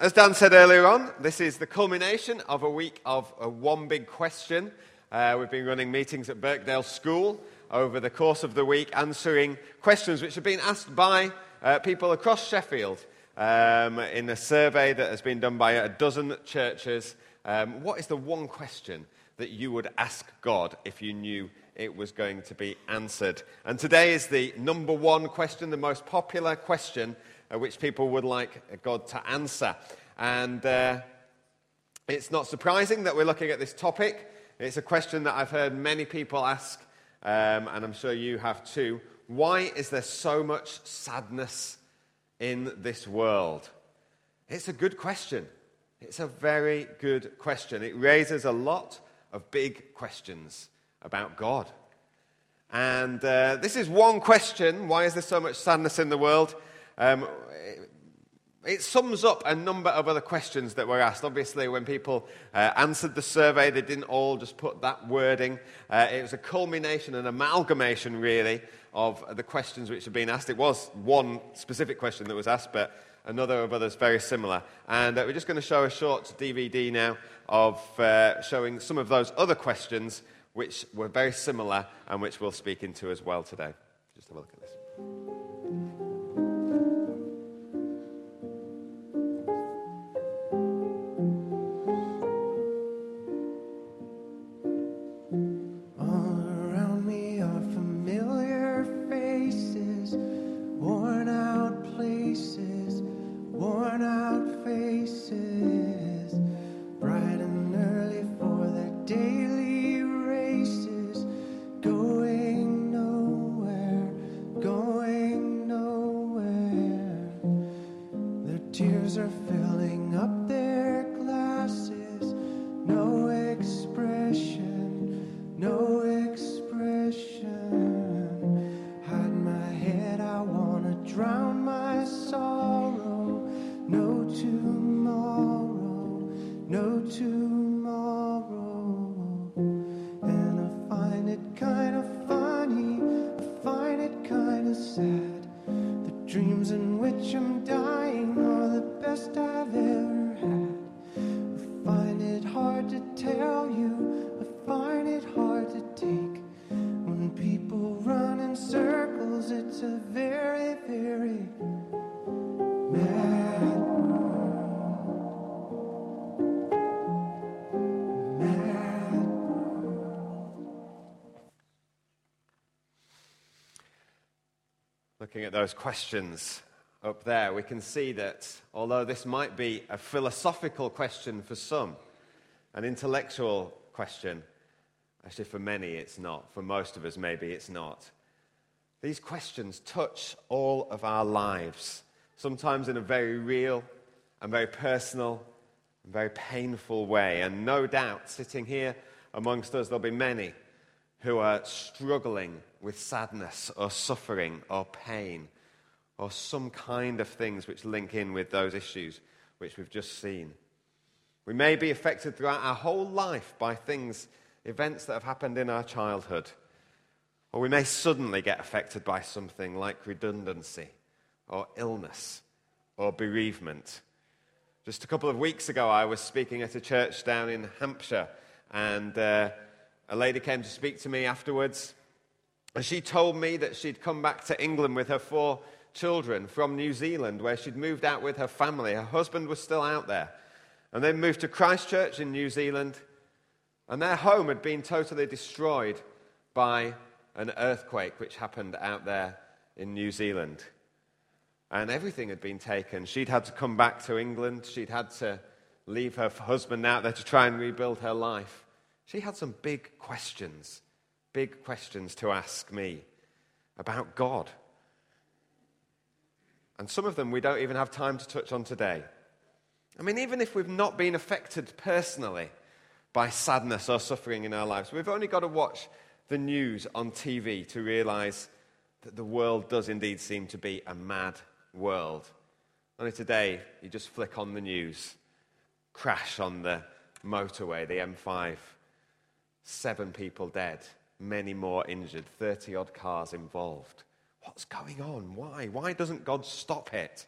As Dan said earlier on, this is the culmination of a week of a one big question. Uh, we've been running meetings at Birkdale School over the course of the week, answering questions which have been asked by uh, people across Sheffield um, in a survey that has been done by a dozen churches. Um, what is the one question that you would ask God if you knew it was going to be answered? And today is the number one question, the most popular question uh, which people would like God to answer. And uh, it's not surprising that we're looking at this topic. It's a question that I've heard many people ask, um, and I'm sure you have too. Why is there so much sadness in this world? It's a good question. It's a very good question. It raises a lot of big questions about God. And uh, this is one question why is there so much sadness in the world? Um, it sums up a number of other questions that were asked. Obviously, when people uh, answered the survey, they didn't all just put that wording. Uh, it was a culmination, an amalgamation, really, of the questions which had been asked. It was one specific question that was asked, but another of others very similar. And uh, we're just going to show a short DVD now of uh, showing some of those other questions which were very similar and which we'll speak into as well today. Just have a look at this. At those questions up there, we can see that although this might be a philosophical question for some, an intellectual question, actually for many it's not. For most of us, maybe it's not. These questions touch all of our lives, sometimes in a very real and very personal and very painful way. And no doubt, sitting here amongst us, there'll be many who are struggling with sadness or suffering or pain or some kind of things which link in with those issues which we've just seen. We may be affected throughout our whole life by things, events that have happened in our childhood. Or we may suddenly get affected by something like redundancy or illness or bereavement. Just a couple of weeks ago, I was speaking at a church down in Hampshire, and uh, a lady came to speak to me afterwards. And she told me that she'd come back to England with her four children from New Zealand, where she'd moved out with her family. Her husband was still out there. And they moved to Christchurch in New Zealand, and their home had been totally destroyed by an earthquake which happened out there in New Zealand. And everything had been taken. She'd had to come back to England. She'd had to leave her husband out there to try and rebuild her life. She had some big questions, big questions to ask me about God. And some of them we don't even have time to touch on today. I mean, even if we've not been affected personally by sadness or suffering in our lives, we've only got to watch the news on TV to realize that the world does indeed seem to be a mad world. Only today, you just flick on the news crash on the motorway, the M5 Seven people dead, many more injured, 30 odd cars involved. What's going on? Why? Why doesn't God stop it?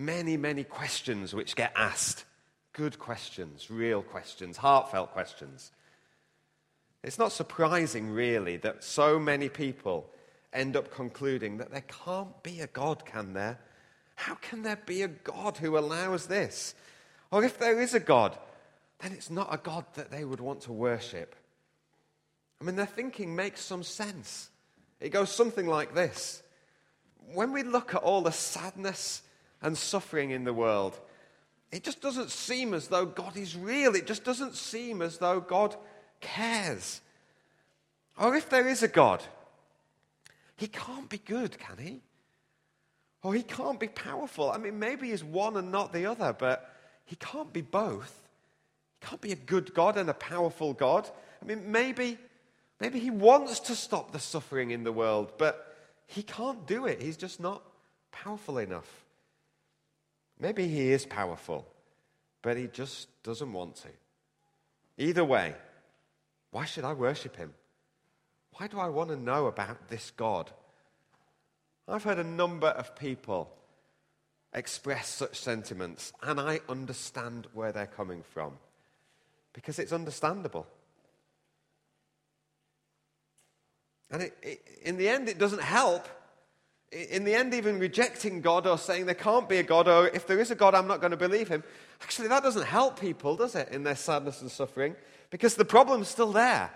many, many questions which get asked. Good questions, real questions, heartfelt questions. It's not surprising, really, that so many people end up concluding that there can't be a God, can there? How can there be a God who allows this? Or if there is a God, then it's not a God that they would want to worship. I mean, their thinking makes some sense. It goes something like this When we look at all the sadness and suffering in the world, it just doesn't seem as though God is real. It just doesn't seem as though God cares. Or if there is a God, he can't be good, can he? Or he can't be powerful. I mean, maybe he's one and not the other, but he can't be both. Can't be a good God and a powerful God. I mean, maybe, maybe he wants to stop the suffering in the world, but he can't do it. He's just not powerful enough. Maybe he is powerful, but he just doesn't want to. Either way, why should I worship him? Why do I want to know about this God? I've heard a number of people express such sentiments, and I understand where they're coming from because it's understandable. And it, it, in the end, it doesn't help. In the end, even rejecting God or saying there can't be a God, or if there is a God, I'm not going to believe him, actually, that doesn't help people, does it, in their sadness and suffering? Because the problem's still there.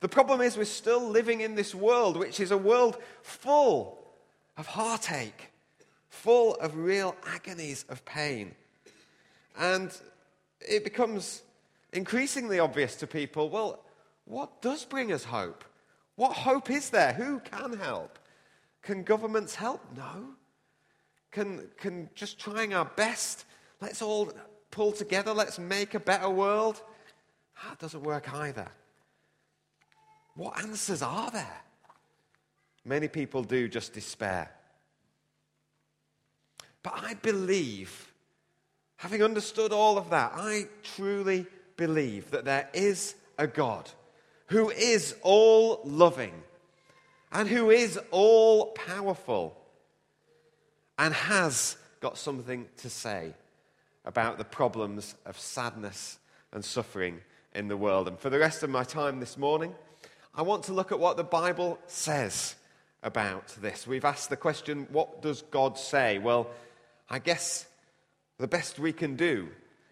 The problem is we're still living in this world, which is a world full of heartache, full of real agonies of pain. And it becomes increasingly obvious to people well, what does bring us hope? What hope is there? Who can help? Can governments help? No. Can, can just trying our best, let's all pull together, let's make a better world? That doesn't work either. What answers are there? Many people do just despair. But I believe, having understood all of that, I truly believe that there is a God who is all loving and who is all powerful and has got something to say about the problems of sadness and suffering in the world. And for the rest of my time this morning, I want to look at what the Bible says about this. We've asked the question, what does God say? Well, I guess the best we can do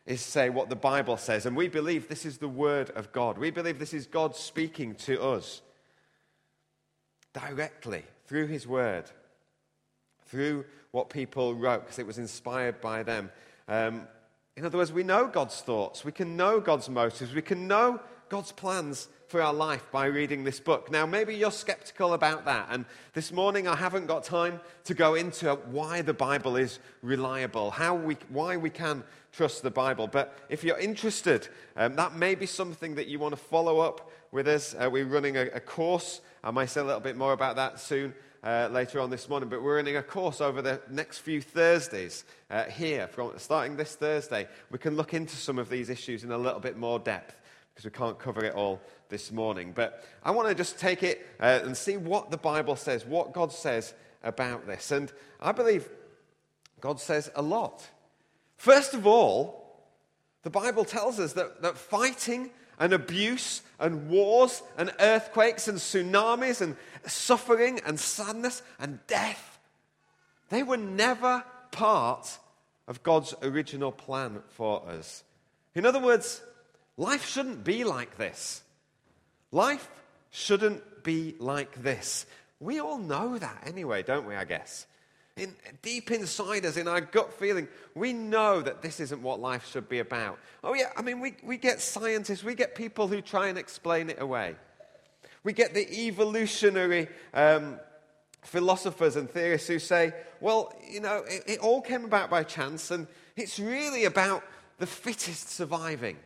is say what the Bible says. And we believe this is the Word of God. We believe this is God speaking to us directly through His Word, through what people wrote, because it was inspired by them. Um, in other words, we know God's thoughts, we can know God's motives, we can know God's plans for our life by reading this book. Now, maybe you're skeptical about that, and this morning I haven't got time to go into why the Bible is reliable, how we, why we can trust the Bible. But if you're interested, um, that may be something that you want to follow up with us. Uh, we're running a, a course. I might say a little bit more about that soon. Uh, later on this morning, but we're running a course over the next few Thursdays uh, here, from, starting this Thursday. We can look into some of these issues in a little bit more depth because we can't cover it all this morning. But I want to just take it uh, and see what the Bible says, what God says about this. And I believe God says a lot. First of all, the Bible tells us that, that fighting and abuse and wars and earthquakes and tsunamis and suffering and sadness and death, they were never part of God's original plan for us. In other words, Life shouldn't be like this. Life shouldn't be like this. We all know that anyway, don't we, I guess? In, deep inside us, in our gut feeling, we know that this isn't what life should be about. Oh, yeah, I mean, we, we get scientists, we get people who try and explain it away. We get the evolutionary um, philosophers and theorists who say, well, you know, it, it all came about by chance, and it's really about the fittest surviving.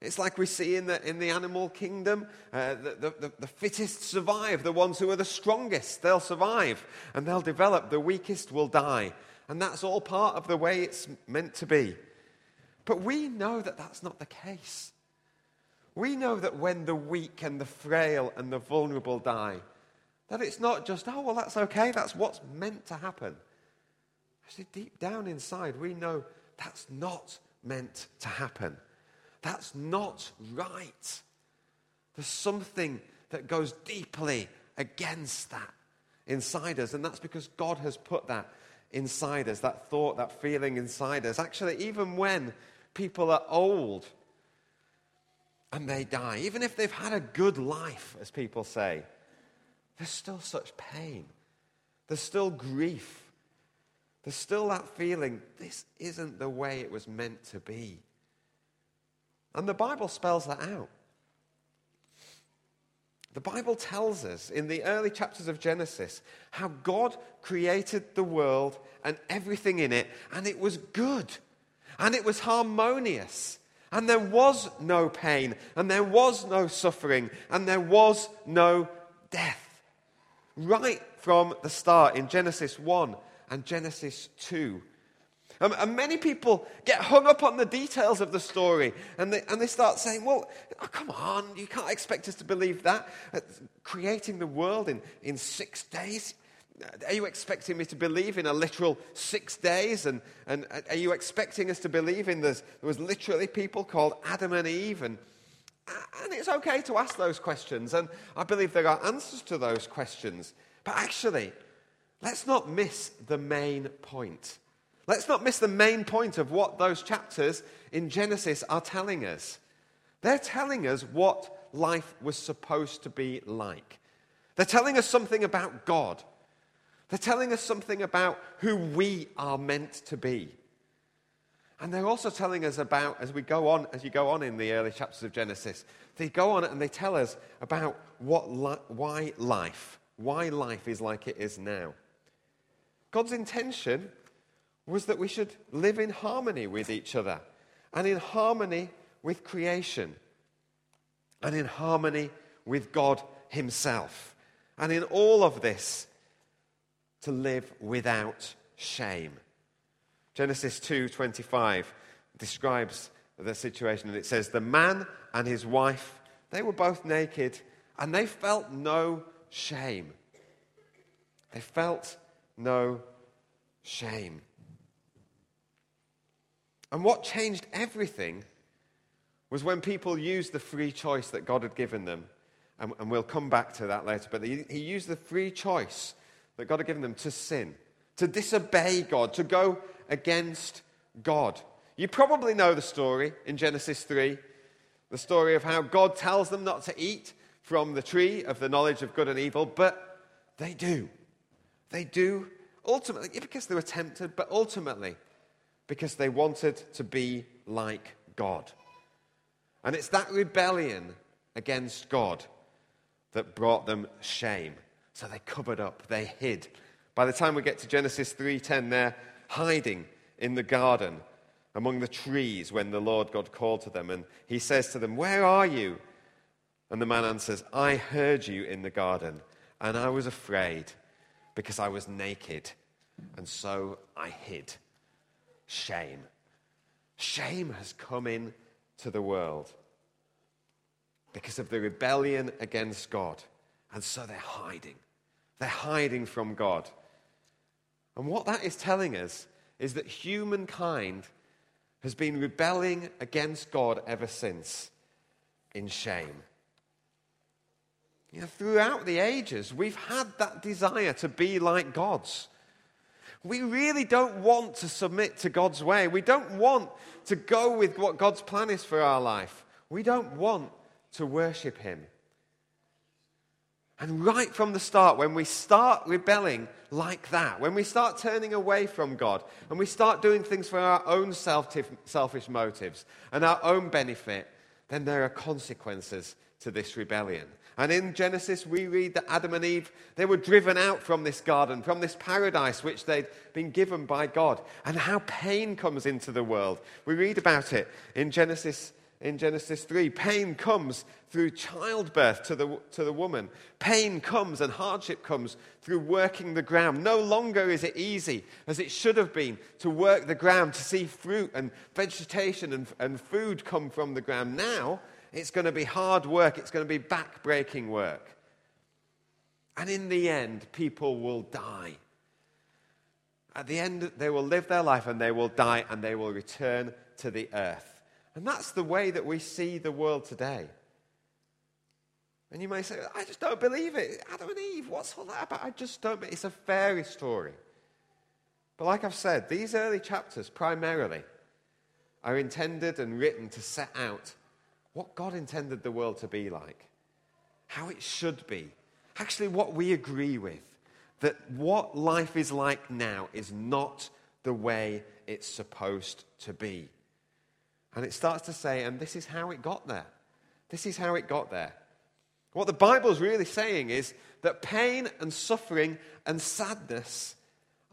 It's like we see in the, in the animal kingdom uh, the, the, the fittest survive, the ones who are the strongest, they'll survive and they'll develop, the weakest will die. And that's all part of the way it's meant to be. But we know that that's not the case. We know that when the weak and the frail and the vulnerable die, that it's not just, oh, well, that's okay, that's what's meant to happen. Actually, deep down inside, we know that's not meant to happen. That's not right. There's something that goes deeply against that inside us, and that's because God has put that inside us, that thought, that feeling inside us. Actually, even when people are old and they die, even if they've had a good life, as people say, there's still such pain. There's still grief. There's still that feeling this isn't the way it was meant to be. And the Bible spells that out. The Bible tells us in the early chapters of Genesis how God created the world and everything in it, and it was good, and it was harmonious, and there was no pain, and there was no suffering, and there was no death. Right from the start in Genesis 1 and Genesis 2. Um, and many people get hung up on the details of the story and they, and they start saying, well, oh, come on, you can't expect us to believe that. Uh, creating the world in, in six days? Are you expecting me to believe in a literal six days? And, and uh, are you expecting us to believe in this? There was literally people called Adam and Eve. And, uh, and it's okay to ask those questions. And I believe there are answers to those questions. But actually, let's not miss the main point. Let's not miss the main point of what those chapters in Genesis are telling us. They're telling us what life was supposed to be like. They're telling us something about God. They're telling us something about who we are meant to be. And they're also telling us about, as we go on, as you go on in the early chapters of Genesis, they go on and they tell us about what li- why life, why life is like it is now. God's intention was that we should live in harmony with each other and in harmony with creation and in harmony with God Himself. And in all of this, to live without shame. Genesis 2:25 describes the situation and it says the man and his wife they were both naked and they felt no shame. They felt no shame. And what changed everything was when people used the free choice that God had given them. And, and we'll come back to that later. But he, he used the free choice that God had given them to sin, to disobey God, to go against God. You probably know the story in Genesis 3 the story of how God tells them not to eat from the tree of the knowledge of good and evil, but they do. They do ultimately, because they were tempted, but ultimately because they wanted to be like God. And it's that rebellion against God that brought them shame. So they covered up, they hid. By the time we get to Genesis 3:10, they're hiding in the garden among the trees when the Lord God called to them. And he says to them, Where are you? And the man answers, I heard you in the garden, and I was afraid because I was naked, and so I hid shame. Shame has come in to the world because of the rebellion against God. And so they're hiding. They're hiding from God. And what that is telling us is that humankind has been rebelling against God ever since in shame. You know, throughout the ages, we've had that desire to be like gods. We really don't want to submit to God's way. We don't want to go with what God's plan is for our life. We don't want to worship Him. And right from the start, when we start rebelling like that, when we start turning away from God, and we start doing things for our own selfish motives and our own benefit, then there are consequences to this rebellion. And in Genesis, we read that Adam and Eve, they were driven out from this garden, from this paradise which they'd been given by God, and how pain comes into the world. We read about it in Genesis, in Genesis 3. Pain comes through childbirth to the, to the woman. Pain comes and hardship comes through working the ground. No longer is it easy, as it should have been, to work the ground, to see fruit and vegetation and, and food come from the ground. Now, it's going to be hard work. It's going to be back-breaking work. And in the end, people will die. At the end, they will live their life and they will die and they will return to the earth. And that's the way that we see the world today. And you may say, I just don't believe it. Adam and Eve, what's all that about? I just don't. It's a fairy story. But like I've said, these early chapters primarily are intended and written to set out what God intended the world to be like, how it should be, actually, what we agree with. That what life is like now is not the way it's supposed to be. And it starts to say, and this is how it got there. This is how it got there. What the Bible's really saying is that pain and suffering and sadness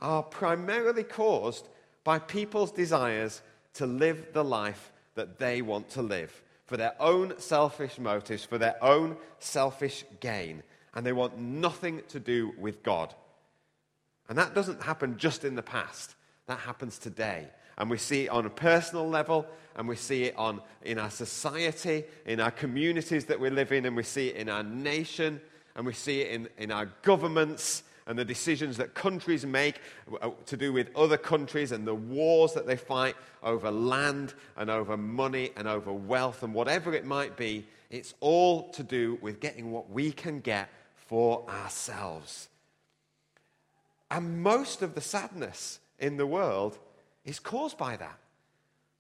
are primarily caused by people's desires to live the life that they want to live for their own selfish motives, for their own selfish gain. And they want nothing to do with God. And that doesn't happen just in the past, that happens today. And we see it on a personal level, and we see it on, in our society, in our communities that we live in, and we see it in our nation, and we see it in, in our governments, and the decisions that countries make uh, to do with other countries, and the wars that they fight over land, and over money, and over wealth, and whatever it might be. It's all to do with getting what we can get for ourselves. And most of the sadness in the world is caused by that.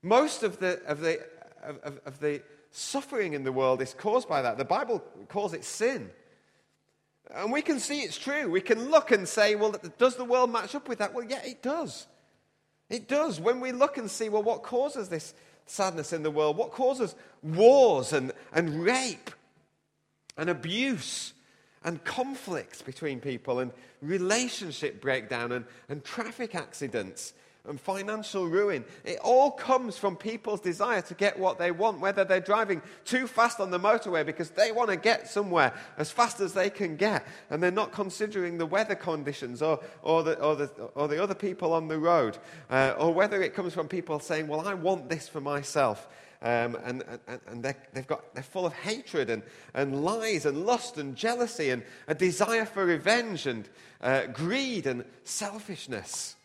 Most of the, of the, of, of the suffering in the world is caused by that. The Bible calls it sin. And we can see it's true. We can look and say, well, does the world match up with that? Well, yeah, it does. It does. When we look and see, well, what causes this sadness in the world? What causes wars and, and rape and abuse and conflicts between people and relationship breakdown and, and traffic accidents and financial ruin. It all comes from people's desire to get what they want, whether they're driving too fast on the motorway because they want to get somewhere as fast as they can get, and they're not considering the weather conditions or, or, the, or, the, or the other people on the road, uh, or whether it comes from people saying, Well, I want this for myself. Um, and and, and they're, they've got, they're full of hatred and, and lies and lust and jealousy and a desire for revenge and uh, greed and selfishness.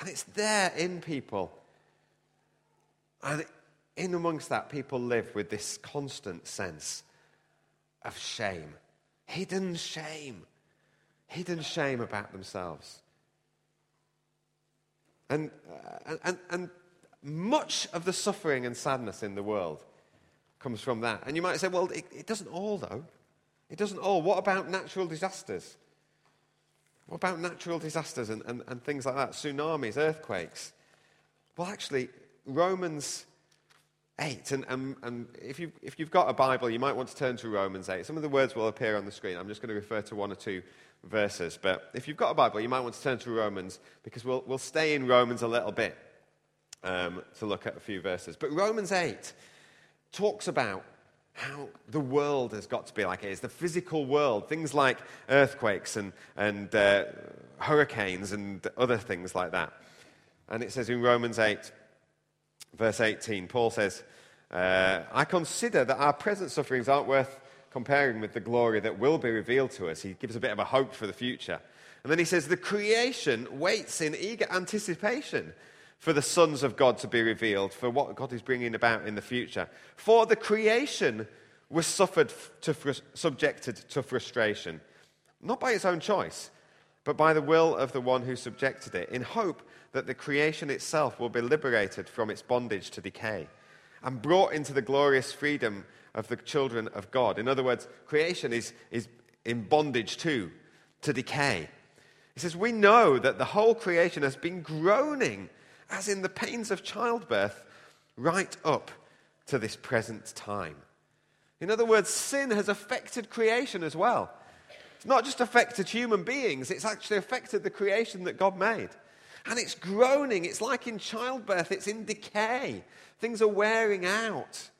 And it's there in people. And in amongst that, people live with this constant sense of shame, hidden shame, hidden shame about themselves. And, uh, and, and much of the suffering and sadness in the world comes from that. And you might say, well, it, it doesn't all, though. It doesn't all. What about natural disasters? What about natural disasters and, and, and things like that? Tsunamis, earthquakes? Well, actually, Romans 8, and, and, and if, you, if you've got a Bible, you might want to turn to Romans 8. Some of the words will appear on the screen. I'm just going to refer to one or two verses. But if you've got a Bible, you might want to turn to Romans because we'll, we'll stay in Romans a little bit um, to look at a few verses. But Romans 8 talks about how the world has got to be like it is the physical world, things like earthquakes and, and uh, hurricanes and other things like that. And it says in Romans 8, verse 18, Paul says, uh, I consider that our present sufferings aren't worth comparing with the glory that will be revealed to us. He gives a bit of a hope for the future. And then he says, The creation waits in eager anticipation for the sons of God to be revealed, for what God is bringing about in the future. For the creation was suffered to subjected to frustration, not by its own choice, but by the will of the one who subjected it, in hope that the creation itself will be liberated from its bondage to decay and brought into the glorious freedom of the children of God. In other words, creation is, is in bondage too, to decay. He says, We know that the whole creation has been groaning as in the pains of childbirth, right up to this present time. In other words, sin has affected creation as well. It's not just affected human beings, it's actually affected the creation that God made. And it's groaning, it's like in childbirth, it's in decay. Things are wearing out.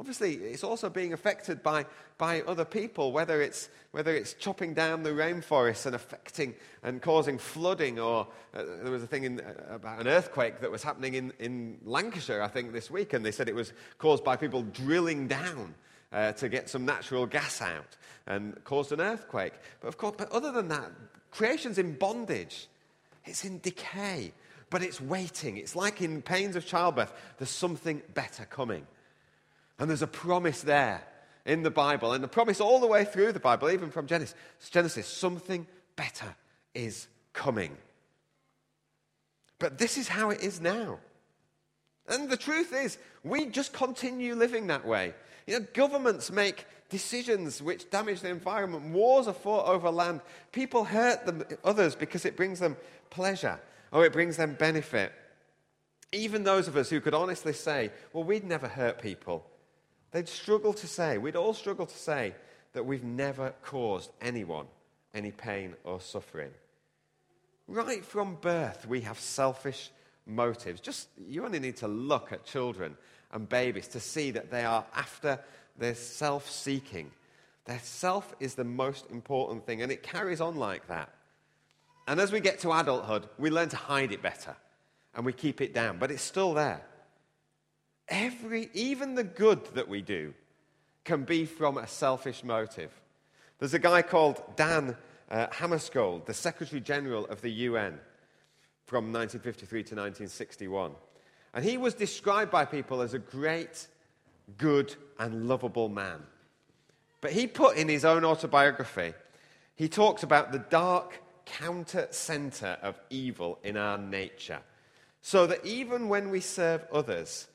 Obviously, it's also being affected by, by other people, whether it's, whether it's chopping down the rainforest and affecting and causing flooding, or uh, there was a thing in, uh, about an earthquake that was happening in, in Lancashire, I think, this week, and they said it was caused by people drilling down uh, to get some natural gas out and caused an earthquake. But of course, but other than that, creation's in bondage. It's in decay, but it's waiting. It's like in pains of childbirth, there's something better coming. And there's a promise there in the Bible, and the promise all the way through the Bible, even from Genesis, Genesis something better is coming. But this is how it is now. And the truth is, we just continue living that way. You know, governments make decisions which damage the environment. Wars are fought over land. People hurt them, others because it brings them pleasure or it brings them benefit. Even those of us who could honestly say, well, we'd never hurt people, they'd struggle to say, we'd all struggle to say that we've never caused anyone any pain or suffering. Right from birth, we have selfish motives. Just, you only need to look at children and babies to see that they are after they're self seeking. Their self is the most important thing, and it carries on like that. And as we get to adulthood, we learn to hide it better and we keep it down, but it's still there. Every, even the good that we do can be from a selfish motive. There's a guy called Dag uh, Hammarskjöld, the Secretary General of the UN from 1953 to 1961. And he was described by people as a great good, and lovable man. But he put in his own autobiography, he talks about the dark counter center of evil in our nature. So that even when we serve others,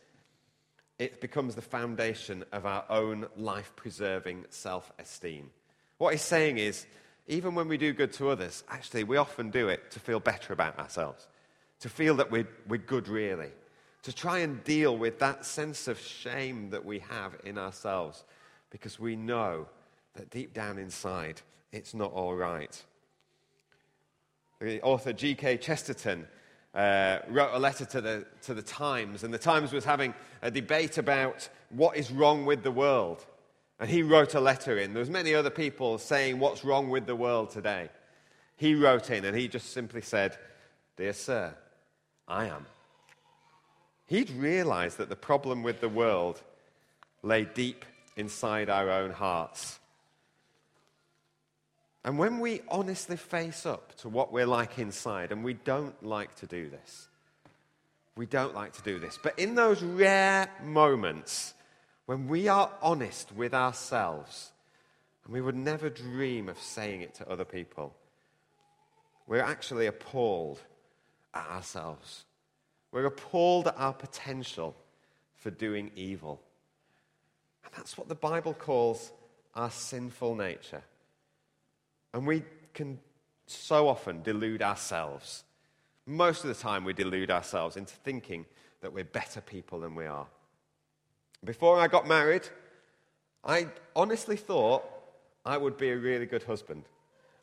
it becomes the foundation of our own life preserving self esteem. What he's saying is, even when we do good to others, actually, we often do it to feel better about ourselves, to feel that we're, we're good, really to try and deal with that sense of shame that we have in ourselves because we know that deep down inside it's not all right. The author G.K. Chesterton uh, wrote a letter to the, to the Times, and the Times was having a debate about what is wrong with the world. And he wrote a letter in. There was many other people saying what's wrong with the world today. He wrote in and he just simply said, Dear sir, I am he'd realized that the problem with the world lay deep inside our own hearts. And when we honestly face up to what we're like inside, and we don't like to do this, we don't like to do this, but in those rare moments when we are honest with ourselves, and we would never dream of saying it to other people, we're actually appalled at ourselves. We're appalled at our potential for doing evil. And that's what the Bible calls our sinful nature. And we can so often delude ourselves. Most of the time, we delude ourselves into thinking that we're better people than we are. Before I got married, I honestly thought I would be a really good husband.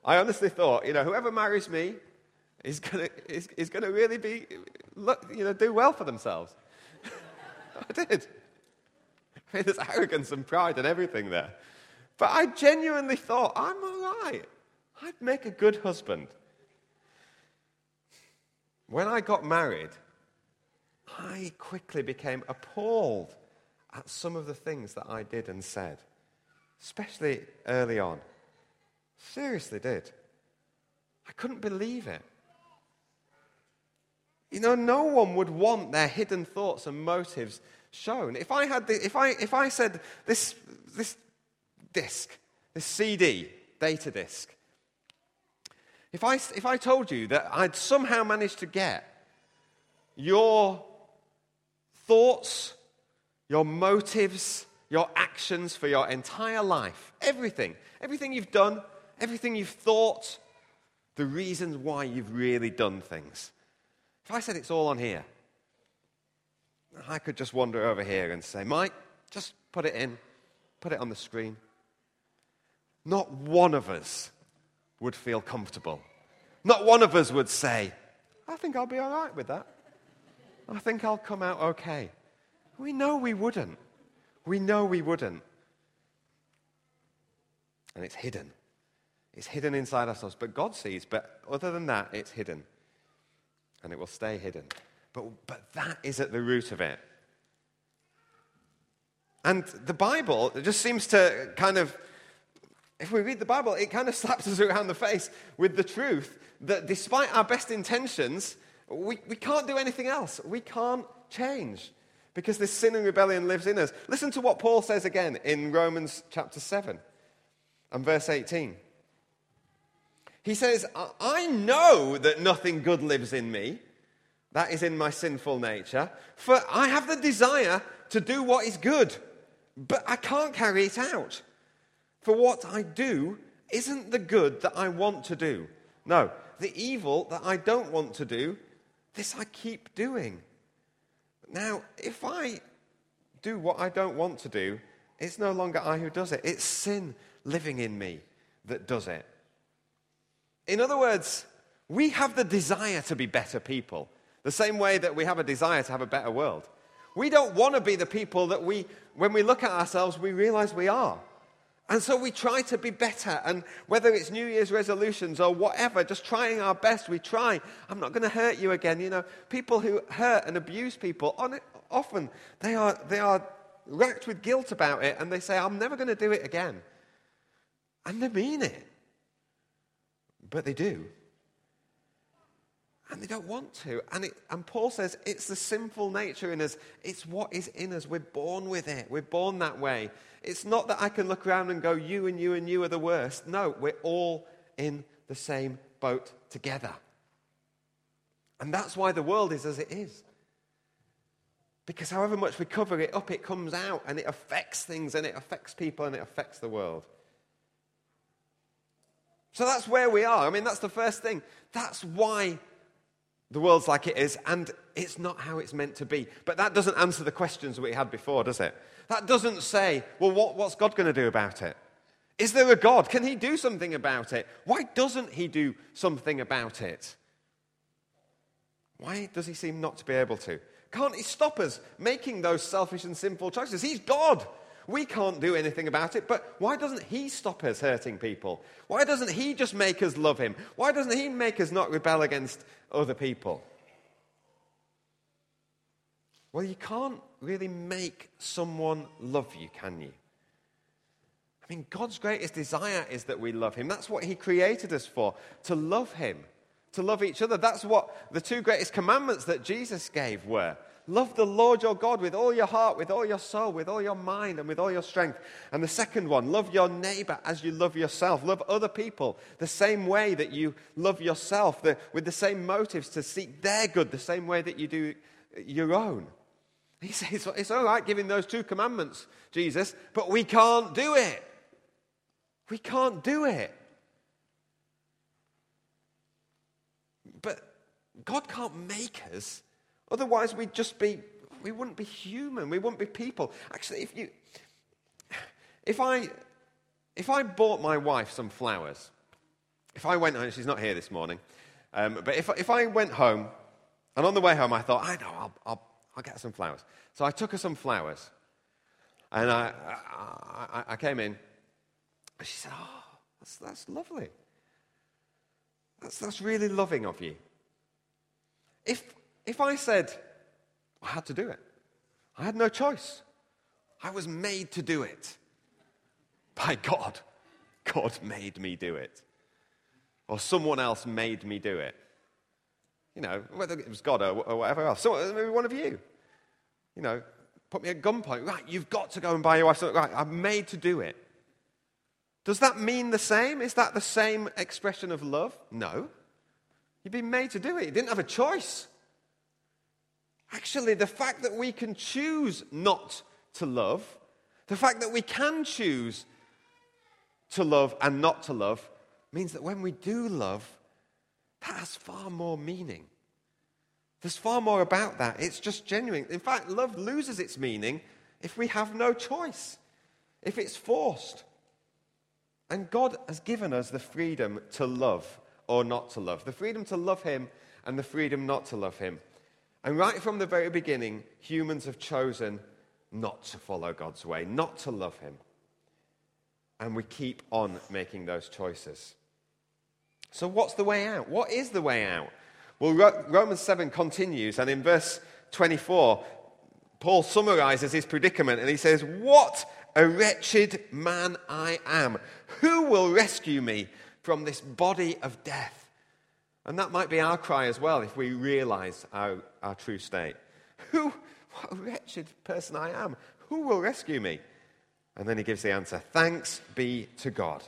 I honestly thought, you know, whoever marries me is going to is, is gonna really be, you know, do well for themselves. I did. I mean, there's arrogance and pride and everything there. But I genuinely thought, I'm all right. I'd make a good husband. When I got married, I quickly became appalled at some of the things that I did and said, especially early on. Seriously did. I couldn't believe it. You know, no one would want their hidden thoughts and motives shown. If I, had the, if I, if I said this, this disc, this CD, data disc, if I, if I told you that I'd somehow managed to get your thoughts, your motives, your actions for your entire life, everything, everything you've done, everything you've thought, the reasons why you've really done things. If I said it's all on here, I could just wander over here and say, Mike, just put it in, put it on the screen. Not one of us would feel comfortable. Not one of us would say, I think I'll be all right with that. I think I'll come out okay. We know we wouldn't. We know we wouldn't. And it's hidden. It's hidden inside ourselves. But God sees, but other than that, it's hidden and it will stay hidden. But, but that is at the root of it. And the Bible just seems to kind of if we read the Bible, it kind of slaps us around the face with the truth that despite our best intentions, we, we can't do anything else. We can't change because this sin and rebellion lives in us. Listen to what Paul says again in Romans chapter 7 and verse 18. He says, I know that nothing good lives in me, that is in my sinful nature, for I have the desire to do what is good, but I can't carry it out. For what I do isn't the good that I want to do. No, the evil that I don't want to do, this I keep doing. Now, if I do what I don't want to do, it's no longer I who does it. It's sin living in me that does it. In other words, we have the desire to be better people, the same way that we have a desire to have a better world. We don't want to be the people that we, when we look at ourselves, we realize we are. And so we try to be better. And whether it's New Year's resolutions or whatever, just trying our best, we try. I'm not going to hurt you again. You know, people who hurt and abuse people, often they are, they are racked with guilt about it and they say, I'm never going to do it again. And they mean it. But they do. And they don't want to. And, it, and Paul says it's the sinful nature in us. It's what is in us. We're born with it. We're born that way. It's not that I can look around and go, you and you and you are the worst. No, we're all in the same boat together. And that's why the world is as it is. Because however much we cover it up, it comes out and it affects things and it affects people and it affects the world. So that's where we are. I mean, that's the first thing. That's why the world's like it is, and it's not how it's meant to be. But that doesn't answer the questions we had before, does it? That doesn't say, well, what, what's God going to do about it? Is there a God? Can he do something about it? Why doesn't he do something about it? Why does he seem not to be able to? Can't he stop us making those selfish and sinful choices? He's God. We can't do anything about it, but why doesn't He stop us hurting people? Why doesn't He just make us love Him? Why doesn't He make us not rebel against other people? Well, you can't really make someone love you, can you? I mean, God's greatest desire is that we love Him. That's what He created us for, to love Him, to love each other. That's what the two greatest commandments that Jesus gave were Love the Lord your God with all your heart, with all your soul, with all your mind, and with all your strength. And the second one, love your neighbor as you love yourself. Love other people the same way that you love yourself, the, with the same motives to seek their good, the same way that you do your own. He says, It's all right giving those two commandments, Jesus, but we can't do it. We can't do it. But God can't make us Otherwise, we'd just be, we wouldn't be human. We wouldn't be people. Actually, if you, if I, if I bought my wife some flowers, if I went home, she's not here this morning, um, but if, if I went home and on the way home I thought, I know, I'll, I'll, I'll get some flowers. So I took her some flowers and I, I, I came in and she said, Oh, that's, that's lovely. That's, that's really loving of you. If, if I said, I had to do it, I had no choice. I was made to do it by God. God made me do it. Or someone else made me do it. You know, whether it was God or, or whatever else. So, uh, maybe one of you. You know, put me at gunpoint. Right, you've got to go and buy your wife something. Right, I'm made to do it. Does that mean the same? Is that the same expression of love? No. You've been made to do it. You didn't have a choice. Actually, the fact that we can choose not to love, the fact that we can choose to love and not to love, means that when we do love, that has far more meaning. There's far more about that. It's just genuine. In fact, love loses its meaning if we have no choice, if it's forced. And God has given us the freedom to love or not to love, the freedom to love Him and the freedom not to love Him. And right from the very beginning, humans have chosen not to follow God's way, not to love Him. And we keep on making those choices. So, what's the way out? What is the way out? Well, Romans 7 continues, and in verse 24, Paul summarizes his predicament and he says, What a wretched man I am. Who will rescue me from this body of death? And that might be our cry as well if we realize our, our true state. Who, what a wretched person I am. Who will rescue me? And then he gives the answer Thanks be to God.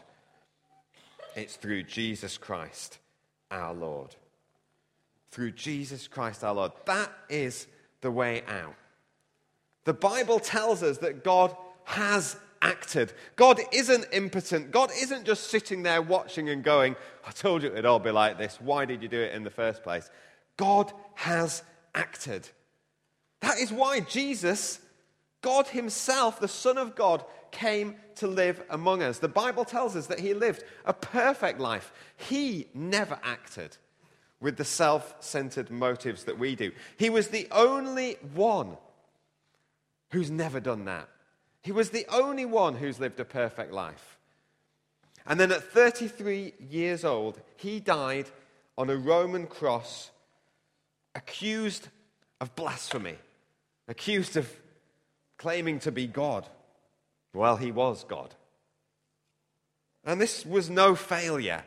It's through Jesus Christ our Lord. Through Jesus Christ our Lord. That is the way out. The Bible tells us that God has acted. God isn't impotent. God isn't just sitting there watching and going, I told you it'd all be like this. Why did you do it in the first place? God has acted. That is why Jesus, God Himself, the Son of God, came to live among us. The Bible tells us that He lived a perfect life. He never acted with the self centered motives that we do. He was the only one who's never done that. He was the only one who's lived a perfect life. And then at 33 years old, he died on a Roman cross, accused of blasphemy, accused of claiming to be God. Well, he was God. And this was no failure.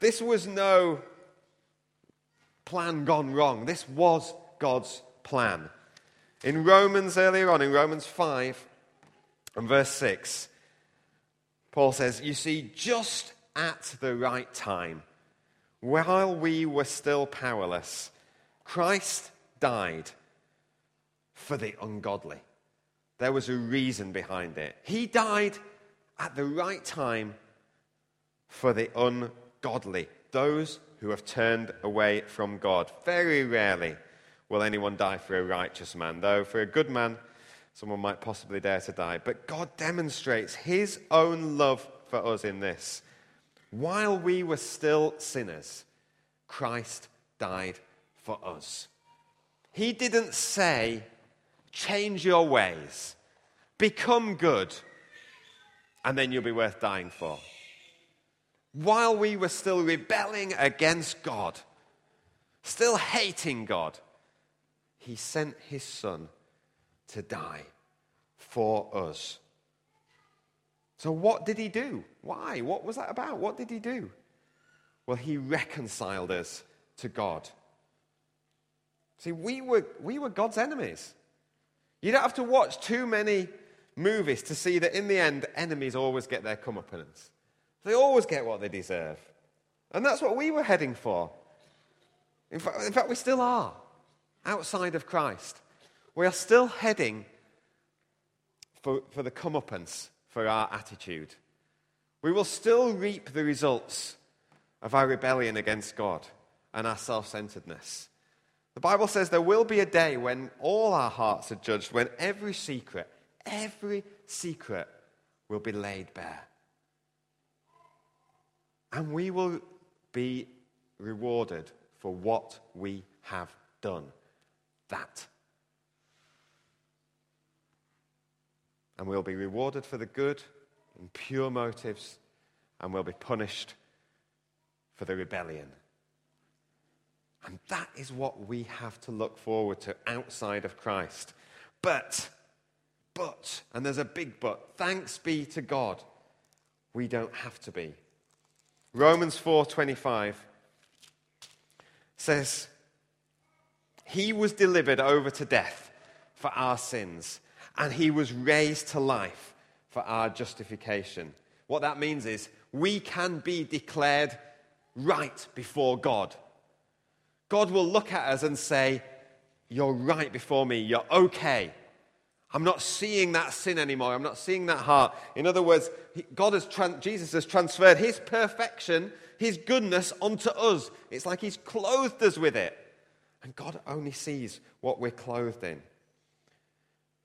This was no plan gone wrong. This was God's plan. In Romans, earlier on, in Romans 5 and verse 6, Paul says, You see, just at the right time, while we were still powerless, Christ died for the ungodly. There was a reason behind it. He died at the right time for the ungodly, those who have turned away from God. Very rarely will anyone die for a righteous man, though for a good man, someone might possibly dare to die. But God demonstrates his own love for us in this. While we were still sinners, Christ died for us. He didn't say, change your ways, become good, and then you'll be worth dying for. While we were still rebelling against God, still hating God, he sent his son to die for us. So, what did he do? Why? What was that about? What did he do? Well, he reconciled us to God. See, we were, we were God's enemies. You don't have to watch too many movies to see that in the end, enemies always get their comeuppance. They always get what they deserve. And that's what we were heading for. In fact, in fact we still are outside of Christ, we are still heading for, for the comeuppance for our attitude. We will still reap the results of our rebellion against God and our self centeredness. The Bible says there will be a day when all our hearts are judged, when every secret, every secret will be laid bare. And we will be rewarded for what we have done that. And we'll be rewarded for the good and pure motives, and we'll be punished for the rebellion. And that is what we have to look forward to outside of Christ. But, but, and there's a big but, thanks be to God, we don't have to be. Romans 4:25 says he was delivered over to death for our sins, and he was raised to life for our justification. What that means is we can be declared right before God. God will look at us and say, You're right before me, you're okay. I'm not seeing that sin anymore. I'm not seeing that heart. In other words, God has Jesus has transferred his perfection, his goodness onto us. It's like he's clothed us with it. And God only sees what we're clothed in.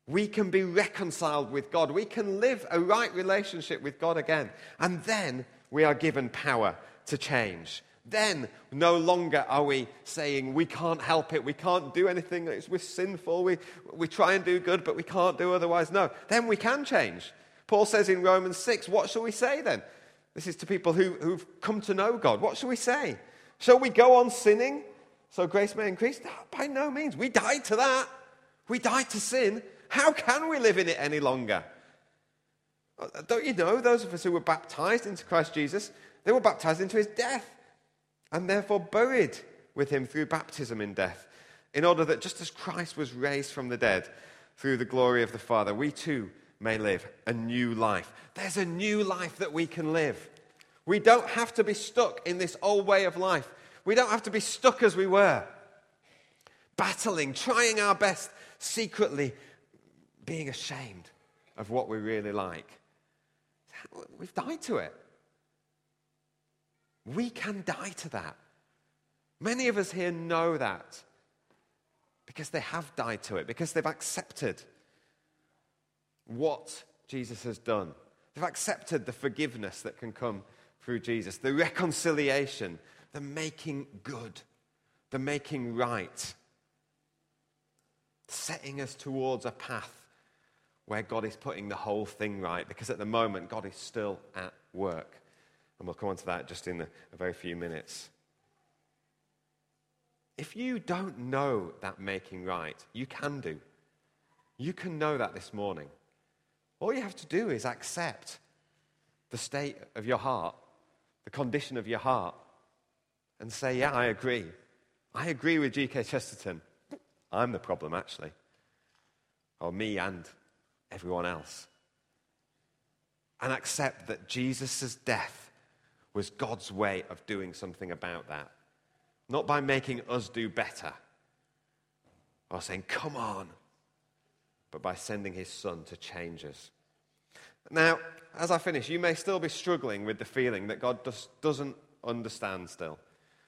We can be reconciled with God. We can live a right relationship with God again. And then we are given power to change. Then no longer are we saying we can't help it, we can't do anything, we're sinful, we, we try and do good, but we can't do otherwise. No, then we can change. Paul says in Romans 6, what shall we say then? This is to people who, who've come to know God. What shall we say? Shall we go on sinning so grace may increase? By no means. We died to that. We died to sin. How can we live in it any longer? Uh, don't you know those of us who were baptized into Christ Jesus? They were baptized into his death and therefore buried with him through baptism in death, in order that just as Christ was raised from the dead through the glory of the Father, we too may live a new life. There's a new life that we can live. We don't have to be stuck in this old way of life. We don't have to be stuck as we were, battling, trying our best, secretly being ashamed of what we really like. We've died to it. We can die to that. Many of us here know that because they have died to it, because they've accepted what Jesus has done. They've accepted the forgiveness that can come through Jesus, the reconciliation, the making good, the making right, setting us towards a path where God is putting the whole thing right, because at the moment, God is still at work. And we'll come on to that just in a, very few minutes. If you don't know that making right, you can do. You can know that this morning. All you have to do is accept the state of your heart, the condition of your heart, and say, Yeah, I agree. I agree with G.K. Chesterton. I'm the problem, actually. Or me and everyone else. And accept that Jesus' death was God's way of doing something about that. Not by making us do better or saying, Come on, but by sending his son to change us. Now, as I finish, you may still be struggling with the feeling that God just doesn't understand still.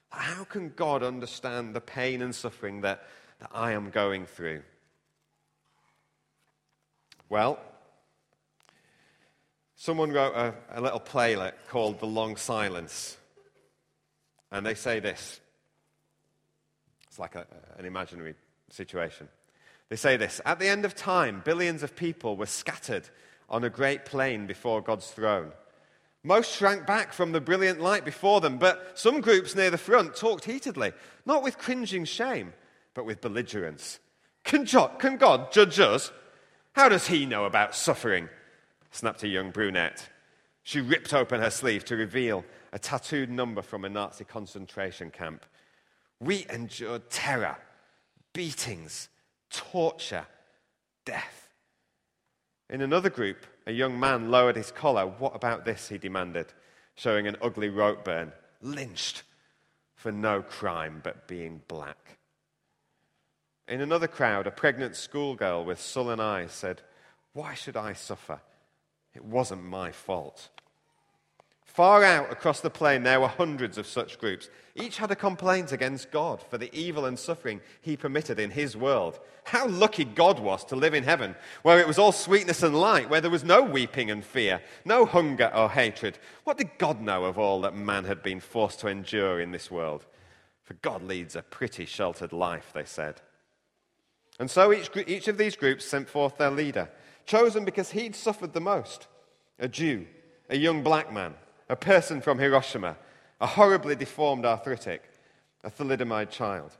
How can God understand the pain and suffering that, that I am going through? Well, someone wrote a, a little playlet called The Long Silence. And they say this it's like a, an imaginary situation. They say this At the end of time, billions of people were scattered on a great plain before God's throne. Most shrank back from the brilliant light before them, but some groups near the front talked heatedly, not with cringing shame, but with belligerence. Can, can God judge us? How does he know about suffering? snapped a young brunette. She ripped open her sleeve to reveal a tattooed number from a Nazi concentration camp. We endured terror, beatings, torture, death. In another group, a young man lowered his collar. What about this? he demanded, showing an ugly rope burn. Lynched for no crime but being black. In another crowd, a pregnant schoolgirl with sullen eyes said, Why should I suffer? It wasn't my fault. Far out across the plain, there were hundreds of such groups. Each had a complaint against God for the evil and suffering he permitted in his world. How lucky God was to live in heaven, where it was all sweetness and light, where there was no weeping and fear, no hunger or hatred. What did God know of all that man had been forced to endure in this world? For God leads a pretty sheltered life, they said. And so each, each of these groups sent forth their leader, chosen because he'd suffered the most a Jew, a young black man a person from Hiroshima, a horribly deformed arthritic, a thalidomide child.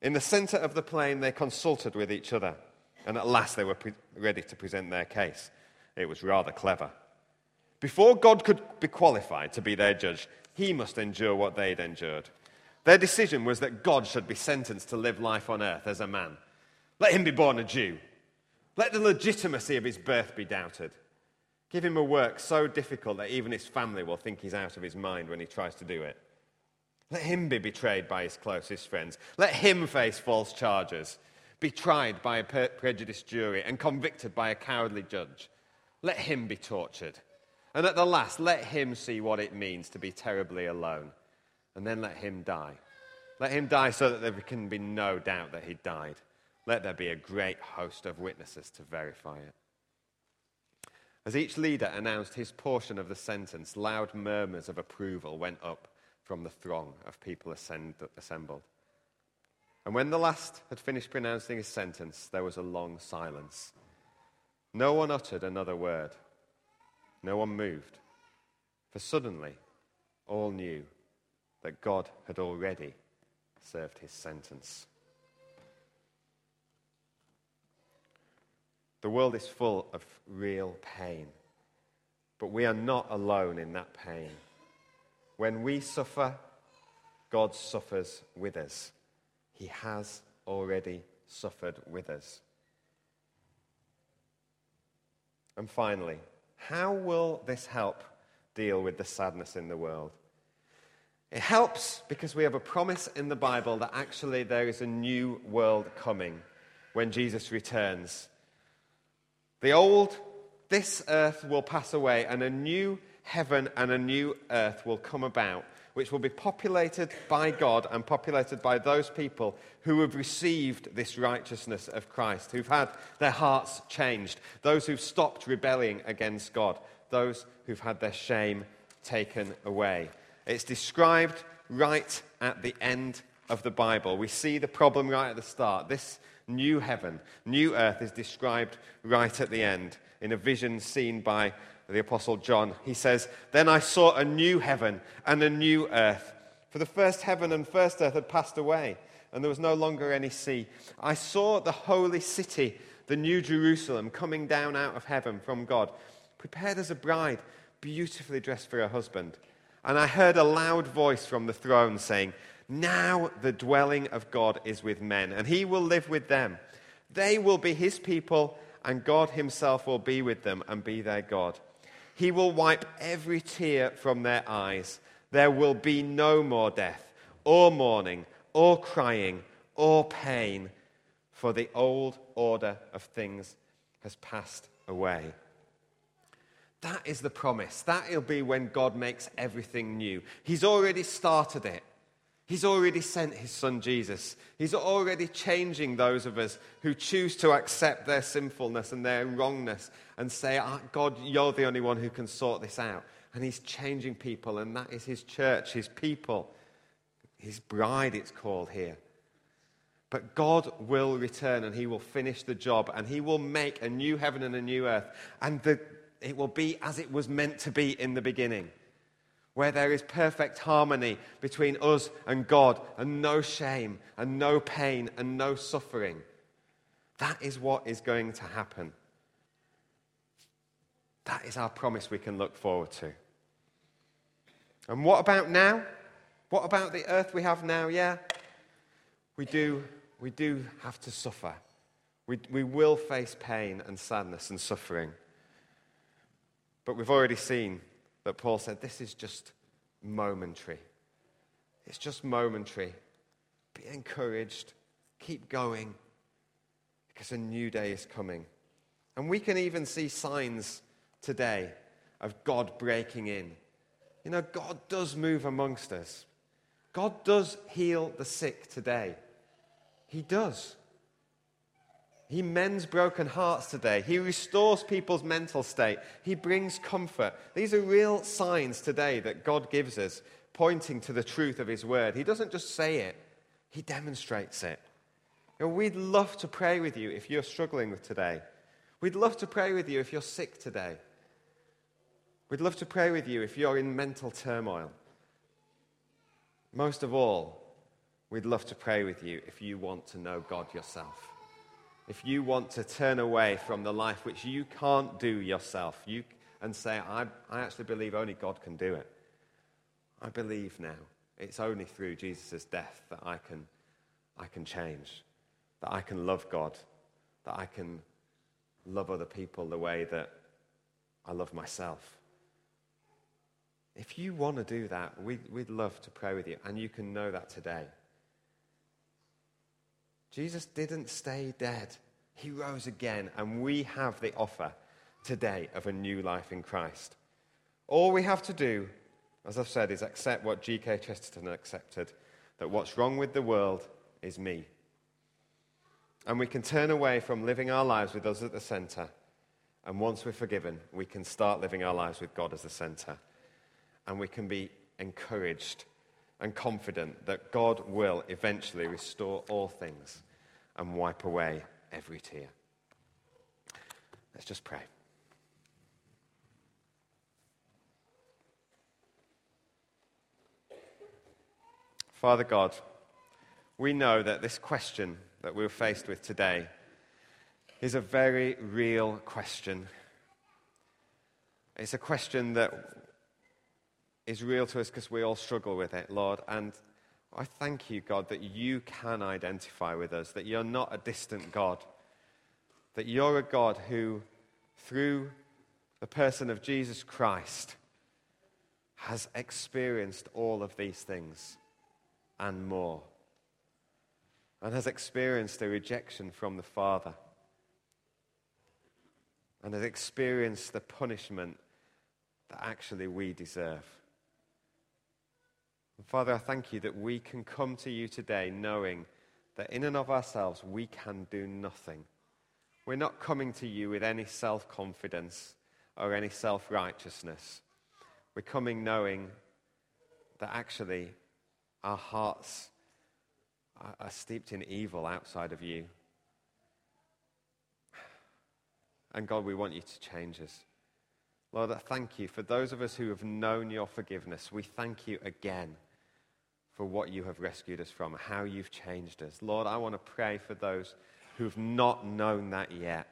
In the center of the plain, they consulted with each other, and at last they were pre- ready to present their case. It was rather clever. Before God could be qualified to be their judge, he must endure what they'd endured. Their decision was that God should be sentenced to live life on earth as a man. Let him be born a Jew. Let the legitimacy of his birth be doubted. Give him a work so difficult that even his family will think he's out of his mind when he tries to do it. Let him be betrayed by his closest friends. Let him face false charges, be tried by a prejudiced jury, and convicted by a cowardly judge. Let him be tortured. And at the last, let him see what it means to be terribly alone. And then let him die. Let him die so that there can be no doubt that he died. Let there be a great host of witnesses to verify it. As each leader announced his portion of the sentence, loud murmurs of approval went up from the throng of people assembled. And when the last had finished pronouncing his sentence, there was a long silence. No one uttered another word. No one moved. For suddenly, all knew that God had already served his sentence. The world is full of real pain. But we are not alone in that pain. When we suffer, God suffers with us. He has already suffered with us. And finally, how will this help deal with the sadness in the world? It helps because we have a promise in the Bible that actually there is a new world coming when Jesus returns. The old, this earth will pass away, and a new heaven and a new earth will come about, which will be populated by God and populated by those people who have received this righteousness of Christ, who've had their hearts changed, those who've stopped rebelling against God, those who've had their shame taken away. It's described right at the end of the Bible. We see the problem right at the start. This new heaven, new earth is described right at the end in a vision seen by the Apostle John. He says, Then I saw a new heaven and a new earth. For the first heaven and first earth had passed away, and there was no longer any sea. I saw the holy city, the new Jerusalem, coming down out of heaven from God, prepared as a bride, beautifully dressed for her husband. And I heard a loud voice from the throne saying, Now the dwelling of God is with men, and he will live with them. They will be his people, and God himself will be with them and be their God. He will wipe every tear from their eyes. There will be no more death, or mourning, or crying, or pain, for the old order of things has passed away. That is the promise. That'll be when God makes everything new. He's already started it. He's already sent his son Jesus. He's already changing those of us who choose to accept their sinfulness and their wrongness and say, oh, God, you're the only one who can sort this out. And he's changing people, and that is his church, his people, his bride, it's called here. But God will return and he will finish the job and he will make a new heaven and a new earth. And the, it will be as it was meant to be in the beginning, where there is perfect harmony between us and God, and no shame, and no pain, and no suffering. That is what is going to happen. That is our promise we can look forward to. And what about now? What about the earth we have now? Yeah, we do, we do have to suffer. We, we will face pain and sadness and suffering. But we've already seen that Paul said this is just momentary. It's just momentary. Be encouraged. Keep going because a new day is coming. And we can even see signs today of God breaking in. You know, God does move amongst us. God does heal the sick today. He does. He mends broken hearts today. He restores people's mental state. He brings comfort. These are real signs today that God gives us, pointing to the truth of His word. He doesn't just say it, He demonstrates it. You know, we'd love to pray with you if you're struggling with today. We'd love to pray with you if you're sick today. We'd love to pray with you if you're in mental turmoil. Most of all, we'd love to pray with you if you want to know God yourself if you want to turn away from the life which you can't do yourself you, and say, I, I actually believe only God can do it, I believe now it's only through Jesus' death that I can, I can change, that I can love God, that I can love other people the way that I love myself. If you want to do that, we'd, we'd love to pray with you, and you can know that today. Jesus didn't stay dead. He rose again, and we have the offer today of a new life in Christ. All we have to do, as I've said, is accept what G.K. Chesterton accepted that what's wrong with the world is me. And we can turn away from living our lives with us at the center. And once we're forgiven, we can start living our lives with God as the center. And we can be encouraged and confident that God will eventually restore all things and wipe away every tear. Let's just pray. Father God, we know that this question that we're faced with today is a very real question. It's a question that is real to us because we all struggle with it, Lord. And I thank you, God, that you can identify with us, that you're not a distant God, that you're a God who, through the person of Jesus Christ, has experienced all of these things and more, and has experienced a rejection from the Father, and has experienced the punishment that actually we deserve. Father, I thank you that we can come to you today knowing that in and of ourselves we can do nothing. We're not coming to you with any self confidence or any self righteousness. We're coming knowing that actually our hearts are, are steeped in evil outside of you. And God, we want you to change us. Lord, I thank you for those of us who have known your forgiveness. We thank you again for what you have rescued us from, how you've changed us. Lord, I want to pray for those who've not known that yet.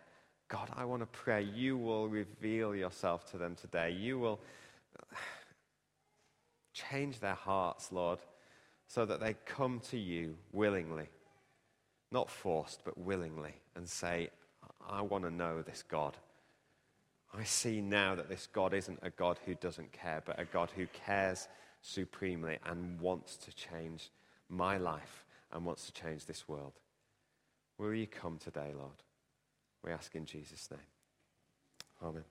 God, I want to pray you will reveal yourself to them today. You will change their hearts, Lord, so that they come to you willingly, not forced, but willingly, and say, I want to know this God. I see now that this God isn't a God who doesn't care, but a God who cares supremely and wants to change my life and wants to change this world. Will you come today, Lord? We ask in Jesus' name. Amen.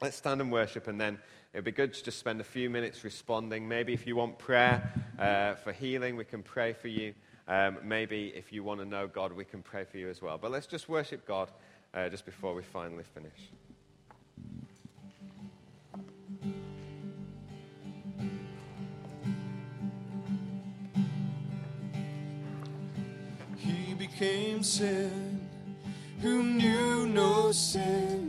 Let's stand and worship, and then it'd be good to just spend a few minutes responding. Maybe if you want prayer uh, for healing, we can pray for you. Um, maybe if you want to know God, we can pray for you as well. But let's just worship God uh, just before we finally finish. Became sin who knew no sin